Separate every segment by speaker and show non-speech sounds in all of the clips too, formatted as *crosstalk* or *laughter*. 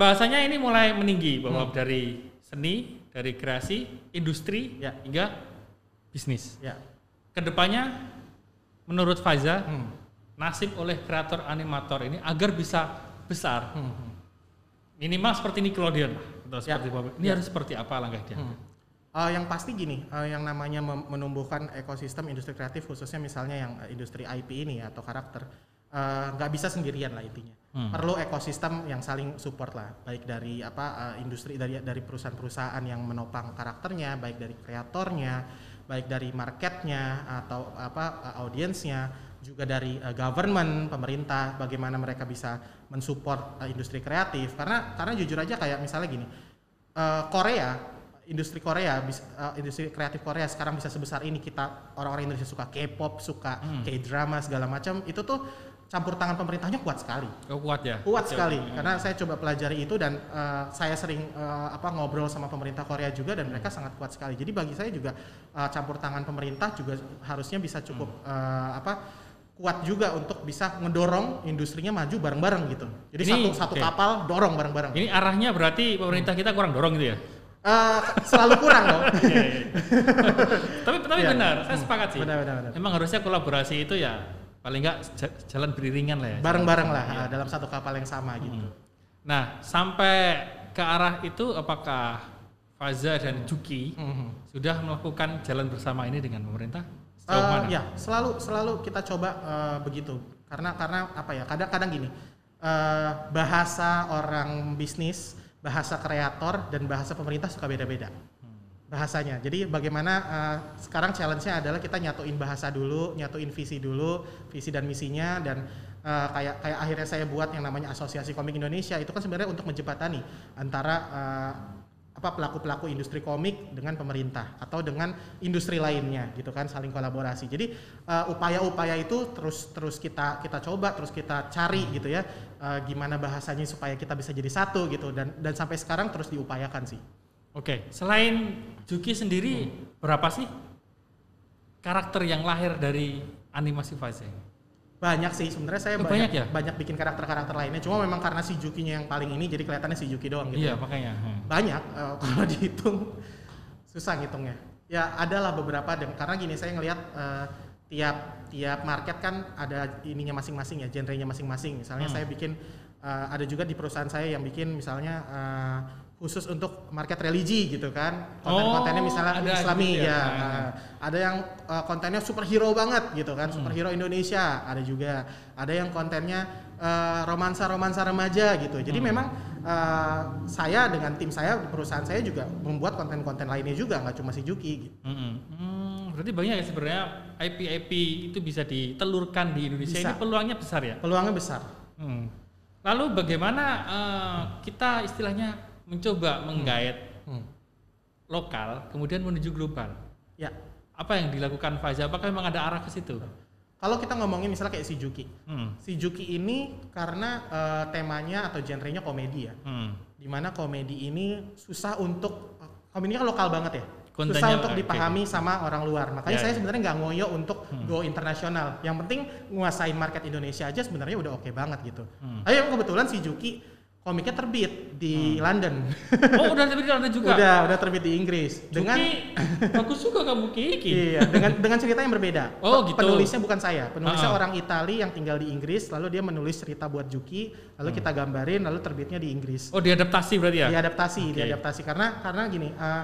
Speaker 1: pembahasannya ini mulai meninggi bahwa dari seni, dari kreasi, industri
Speaker 2: Ya.
Speaker 1: hingga bisnis.
Speaker 2: Ya.
Speaker 1: Ke depannya menurut Faiza
Speaker 2: Hmm.
Speaker 1: nasib oleh kreator animator ini agar bisa besar
Speaker 2: Hmm, hmm.
Speaker 1: minimal seperti Nickelodeon atau
Speaker 2: Ya.
Speaker 1: seperti ini
Speaker 2: Ya.
Speaker 1: harus seperti apa langkah dia?
Speaker 2: Hmm. Eh, yang pasti gini, eh, yang namanya menumbuhkan ekosistem industri kreatif khususnya misalnya yang eh, industri IP ini atau karakter eh, nggak bisa sendirian lah intinya.
Speaker 1: Hmm.
Speaker 2: Perlu ekosistem yang saling support lah, baik dari apa eh, industri dari dari perusahaan-perusahaan yang menopang karakternya, baik dari kreatornya, baik dari marketnya atau apa eh, audiensnya, juga dari eh, government, pemerintah, bagaimana mereka bisa mensupport eh, industri kreatif. Karena karena jujur aja kayak misalnya gini, eh, Korea industri Korea bis- eh, industri kreatif Korea sekarang bisa sebesar ini. Kita orang-orang Indonesia suka K-pop suka
Speaker 1: Hmm.
Speaker 2: K-drama segala macam. Itu tuh campur tangan pemerintahnya kuat sekali.
Speaker 1: Oh, kuat ya?
Speaker 2: kuat sekali. karena saya coba pelajari itu dan eh, saya sering eh, apa ngobrol sama pemerintah Korea juga dan mereka sangat kuat sekali. Jadi bagi saya juga eh, campur tangan pemerintah juga harusnya bisa cukup eh, apa kuat juga untuk bisa ngedorong industrinya maju bareng-bareng gitu. Jadi
Speaker 1: Ini-
Speaker 2: satu satu
Speaker 1: oke.
Speaker 2: kapal dorong bareng-bareng.
Speaker 1: Ini arahnya berarti pemerintah kita kurang dorong gitu ya?
Speaker 2: Eh, selalu kurang dong
Speaker 1: Iya, iya. *laughs* tapi tapi
Speaker 2: Iya.
Speaker 1: benar, saya sepakat sih.
Speaker 2: benar benar benar
Speaker 1: Memang harusnya kolaborasi itu ya paling nggak ja- jalan beriringan lah ya.
Speaker 2: bareng-bareng lah
Speaker 1: Iya.
Speaker 2: uh, dalam satu kapal yang sama gitu.
Speaker 1: Mm. Nah, sampai ke arah itu apakah Faza dan Juki
Speaker 2: Mhm.
Speaker 1: sudah melakukan jalan bersama ini dengan pemerintah? Sejauh
Speaker 2: Uh,
Speaker 1: mana?
Speaker 2: ya selalu selalu kita coba uh, begitu karena karena apa ya kadang-kadang gini uh, bahasa orang bisnis bahasa kreator dan bahasa pemerintah suka beda-beda. Bahasanya. Jadi bagaimana uh, sekarang challenge-nya adalah kita nyatuin bahasa dulu nyatuin visi dulu visi dan misinya dan uh, kayak kayak akhirnya saya buat yang namanya asosiasi komik Indonesia. Itu kan sebenarnya untuk menjembatani antara uh, apa pelaku-pelaku industri komik dengan pemerintah atau dengan industri lainnya gitu kan saling kolaborasi. Jadi uh, upaya-upaya itu terus terus kita kita coba terus kita cari gitu ya uh, gimana bahasanya supaya kita bisa jadi satu gitu dan dan sampai sekarang terus diupayakan sih.
Speaker 1: Oke, selain Juki sendiri berapa sih karakter yang lahir dari animasi Faza?
Speaker 2: Banyak sih sebenarnya saya
Speaker 1: Oh,
Speaker 2: banyak
Speaker 1: banyak ya?
Speaker 2: banyak bikin karakter-karakter lainnya cuma memang karena si Jukinya yang paling ini jadi kelihatannya si Juki doang gitu.
Speaker 1: Iya,
Speaker 2: ya.
Speaker 1: makanya. hmm.
Speaker 2: banyak eh, *laughs* kalau dihitung susah ngitungnya ya adalah beberapa dan karena gini saya ngelihat eh, tiap tiap market kan ada ininya masing-masing ya genrenya masing-masing misalnya
Speaker 1: Hmm.
Speaker 2: saya bikin eh, ada juga di perusahaan saya yang bikin misalnya eh, khusus untuk market religi gitu kan konten-kontennya
Speaker 1: Oh,
Speaker 2: misalnya
Speaker 1: ada
Speaker 2: islami
Speaker 1: gitu ya.
Speaker 2: ya,
Speaker 1: Ah.
Speaker 2: eh, ada yang eh, kontennya superhero banget gitu kan
Speaker 1: Hmm.
Speaker 2: superhero Indonesia ada juga ada yang kontennya eh, romansa-romansa remaja gitu jadi
Speaker 1: Hmm.
Speaker 2: memang eh, saya dengan tim saya perusahaan saya juga membuat konten-konten lainnya juga nggak cuma si Juki gitu.
Speaker 1: Mm-mm. Hmm, berarti banyak ya sebenarnya IP-IP itu bisa ditelurkan di Indonesia.
Speaker 2: Bisa.
Speaker 1: Ini peluangnya besar ya.
Speaker 2: peluangnya besar
Speaker 1: Hmm. Lalu bagaimana eh, kita istilahnya mencoba menggait
Speaker 2: Hmm.
Speaker 1: lokal kemudian menuju global?
Speaker 2: ya
Speaker 1: Apa yang dilakukan Faza? Apakah memang ada arah ke situ?
Speaker 2: kalau kita ngomongin misalnya kayak si Juki
Speaker 1: Hmm.
Speaker 2: si Juki ini karena eh, temanya atau genrenya komedi ya
Speaker 1: Hmm.
Speaker 2: di mana komedi ini susah untuk komedinya kan lokal banget ya
Speaker 1: Kontennya,
Speaker 2: susah untuk dipahami sama orang luar makanya
Speaker 1: Ya,
Speaker 2: saya
Speaker 1: ya.
Speaker 2: sebenarnya nggak ngoyo untuk
Speaker 1: Hmm.
Speaker 2: go internasional yang penting nguasain market Indonesia aja sebenarnya udah oke banget gitu
Speaker 1: Hmm.
Speaker 2: ayo kebetulan si Juki komiknya terbit di London
Speaker 1: Oh udah tapi ada *laughs* juga.
Speaker 2: udah udah terbit di Inggris dengan
Speaker 1: Juki, *laughs* bagus juga kamu Kiki.
Speaker 2: iya dengan dengan cerita yang berbeda
Speaker 1: Oh, gitu.
Speaker 2: penulisnya bukan saya penulisnya
Speaker 1: Ah, ah.
Speaker 2: orang Itali yang tinggal di Inggris lalu dia menulis cerita buat Juki lalu kita gambarin lalu terbitnya di Inggris
Speaker 1: Oh diadaptasi berarti ya?
Speaker 2: diadaptasi
Speaker 1: Oke.
Speaker 2: diadaptasi karena karena gini eh,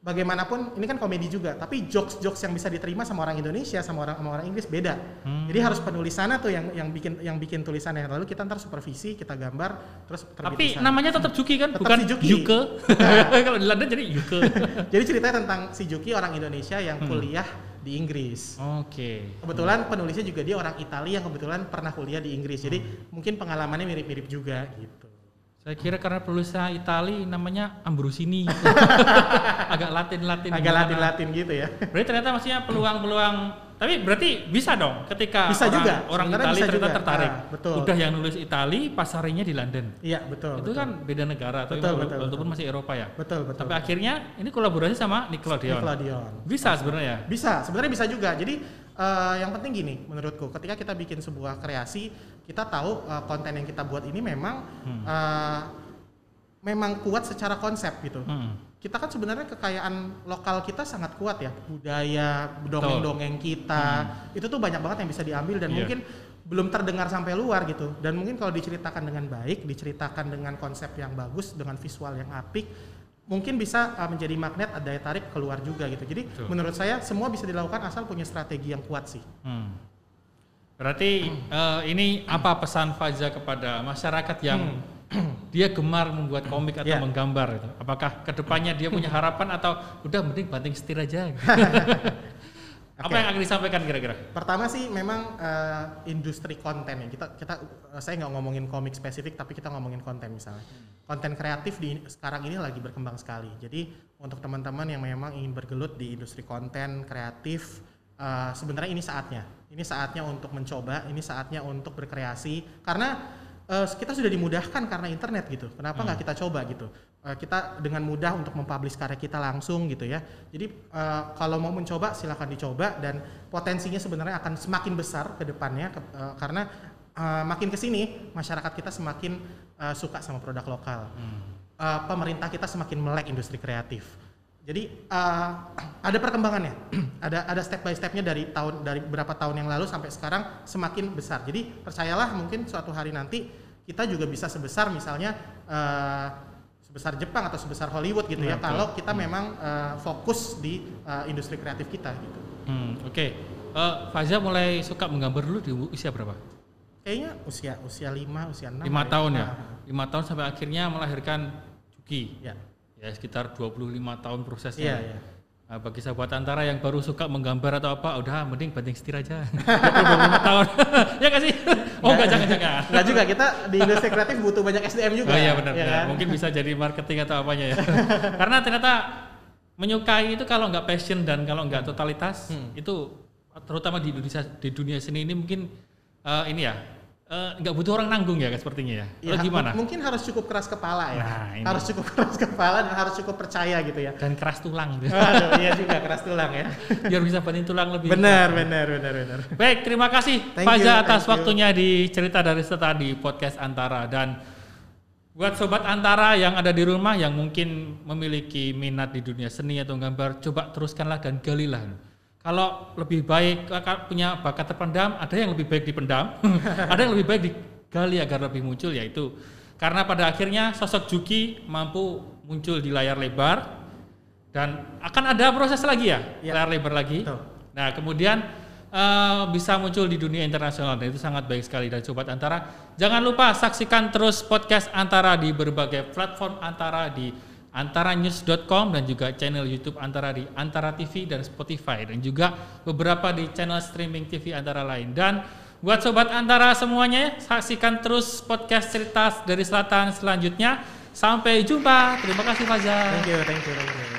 Speaker 2: bagaimanapun ini kan komedi juga tapi jokes jokes yang bisa diterima sama orang Indonesia sama orang sama orang Inggris beda
Speaker 1: Hmm.
Speaker 2: jadi harus penulis sana tuh yang yang bikin yang bikin tulisannya lalu kita ntar supervisi kita gambar terus terbit
Speaker 1: Tapi
Speaker 2: sana.
Speaker 1: namanya tetap Juki kan,
Speaker 2: Tetap
Speaker 1: bukan
Speaker 2: si Juki.
Speaker 1: Yuke. *laughs* Kalau di London jadi Yuke. *laughs*
Speaker 2: jadi ceritanya tentang si Juki orang Indonesia yang
Speaker 1: Hmm.
Speaker 2: kuliah di Inggris
Speaker 1: Oke.
Speaker 2: kebetulan penulisnya juga dia orang Italia yang kebetulan pernah kuliah di Inggris jadi
Speaker 1: Hmm.
Speaker 2: mungkin pengalamannya mirip-mirip juga gitu
Speaker 1: Saya kira karena penulisnya Itali namanya Ambrosini. *laughs* Agak Latin-Latin.
Speaker 2: agak. Latin-Latin gitu ya
Speaker 1: Berarti ternyata maksudnya peluang-peluang tapi berarti bisa dong ketika
Speaker 2: Bisa
Speaker 1: orang,
Speaker 2: juga,
Speaker 1: orang
Speaker 2: sebenarnya
Speaker 1: Itali ternyata
Speaker 2: juga.
Speaker 1: tertarik.
Speaker 2: Ah, betul.
Speaker 1: Udah yang nulis Itali, pasarnya di London.
Speaker 2: iya betul
Speaker 1: itu
Speaker 2: betul.
Speaker 1: kan beda negara
Speaker 2: Betul, betul,
Speaker 1: walaupun
Speaker 2: betul.
Speaker 1: masih Eropa ya.
Speaker 2: betul betul
Speaker 1: Tapi akhirnya ini kolaborasi sama Nickelodeon.
Speaker 2: Nickelodeon.
Speaker 1: Bisa sebenarnya.
Speaker 2: Bisa, sebenarnya bisa juga. Jadi eh, yang penting gini, menurutku, ketika kita bikin sebuah kreasi, kita tahu eh, konten yang kita buat ini memang
Speaker 1: Hmm.
Speaker 2: eh, memang kuat secara konsep gitu.
Speaker 1: Hmm.
Speaker 2: Kita kan sebenarnya kekayaan lokal kita sangat kuat ya, budaya, dongeng-dongeng kita, itu tuh banyak banget yang bisa diambil dan
Speaker 1: Iya.
Speaker 2: mungkin belum terdengar sampai luar gitu. Dan mungkin kalau diceritakan dengan baik, diceritakan dengan konsep yang bagus, dengan visual yang apik, mungkin bisa uh, menjadi magnet daya tarik keluar juga gitu. Jadi
Speaker 1: Betul.
Speaker 2: menurut saya semua bisa dilakukan asal punya strategi yang kuat sih.
Speaker 1: Hmm. Berarti eh, ini apa pesan Faza kepada masyarakat yang dia gemar membuat komik atau
Speaker 2: Ya.
Speaker 1: menggambar itu? Apakah ke depannya dia punya harapan atau udah mending banting setir aja? *laughs* Apa
Speaker 2: Oke.
Speaker 1: yang akan disampaikan kira-kira?
Speaker 2: Pertama sih memang eh, industri konten ya. Kita kita eh, saya nggak ngomongin komik spesifik tapi kita ngomongin konten misalnya. Konten kreatif di sekarang ini lagi berkembang sekali. Jadi untuk teman-teman yang memang ingin bergelut di industri konten kreatif eh, sebenarnya ini saatnya. Ini saatnya untuk mencoba, ini saatnya untuk berkreasi karena eh, kita sudah dimudahkan karena internet gitu. Kenapa nggak kita coba gitu? Eh, kita dengan mudah untuk mempublish karya kita langsung gitu ya. Jadi eh, kalau mau mencoba silahkan dicoba dan potensinya sebenarnya akan semakin besar ke depannya ke- eh, karena eh, makin ke sini masyarakat kita semakin eh, suka sama produk lokal. Eh, pemerintah kita semakin melek industri kreatif. Jadi eh, ada perkembangannya, *clears throat* ada ada step by stepnya dari tahun dari beberapa tahun yang lalu sampai sekarang semakin besar. Jadi percayalah mungkin suatu hari nanti kita juga bisa sebesar misalnya eh, sebesar Jepang atau sebesar Hollywood gitu ya
Speaker 1: Betul.
Speaker 2: kalau kita memang eh, fokus di eh, industri kreatif kita gitu.
Speaker 1: Hmm, Oke, Eh, Faza mulai suka menggambar dulu di usia berapa?
Speaker 2: Kayaknya usia usia 5, usia 6.
Speaker 1: Lima tahun ya? Lima tahun sampai akhirnya melahirkan Juki.
Speaker 2: Ya.
Speaker 1: Ya sekitar 25 tahun prosesnya.
Speaker 2: Iya, iya.
Speaker 1: Nah, bagi sahabat antara yang baru suka menggambar atau apa, udah mending banting setir aja. *laughs* 25 tahun. *laughs* ya nggak sih? Oh enggak, jangan-jangan.
Speaker 2: Enggak juga kita di industri kreatif butuh banyak SDM juga.
Speaker 1: Oh iya benar,
Speaker 2: ya kan?
Speaker 1: Mungkin bisa jadi marketing atau apanya ya. *laughs* Karena ternyata menyukai itu kalau nggak passion dan kalau nggak totalitas
Speaker 2: Hmm.
Speaker 1: itu terutama di Indonesia di dunia seni ini mungkin eh, ini ya eh, nggak butuh orang nanggung ya sepertinya ya.
Speaker 2: Ya,
Speaker 1: gimana?
Speaker 2: Mungkin harus cukup keras kepala ya.
Speaker 1: Nah, ini.
Speaker 2: harus cukup *laughs* keras kepala dan harus cukup percaya gitu ya.
Speaker 1: Dan keras tulang. gitu. *laughs*
Speaker 2: Waduh, iya juga keras tulang ya. *laughs*
Speaker 1: Biar bisa banting tulang lebih.
Speaker 2: benar, benar, benar, benar.
Speaker 1: Baik, terima kasih
Speaker 2: Thank
Speaker 1: Faza
Speaker 2: you,
Speaker 1: atas
Speaker 2: thank you.
Speaker 1: waktunya di cerita dari serta di podcast Antara dan buat sobat Antara yang ada di rumah yang mungkin memiliki minat di dunia seni atau gambar, coba teruskanlah dan galilah. Kalau lebih baik punya bakat terpendam, ada yang lebih baik dipendam, *laughs* ada yang lebih baik digali agar lebih muncul yaitu karena pada akhirnya sosok Juki mampu muncul di layar lebar dan akan ada proses lagi ya,
Speaker 2: Ya.
Speaker 1: layar lebar lagi.
Speaker 2: Betul.
Speaker 1: Nah, kemudian eh, bisa muncul di dunia internasional dan itu sangat baik sekali dan sobat Antara. Jangan lupa saksikan terus podcast Antara di berbagai platform Antara di antaranews.com dan juga channel YouTube Antara di Antara TV dan Spotify dan juga beberapa di channel streaming TV Antara lain. Dan buat sobat Antara semuanya, saksikan terus podcast cerita dari selatan selanjutnya. Sampai jumpa. Terima kasih Fajar.
Speaker 2: Thank you, thank you, thank you.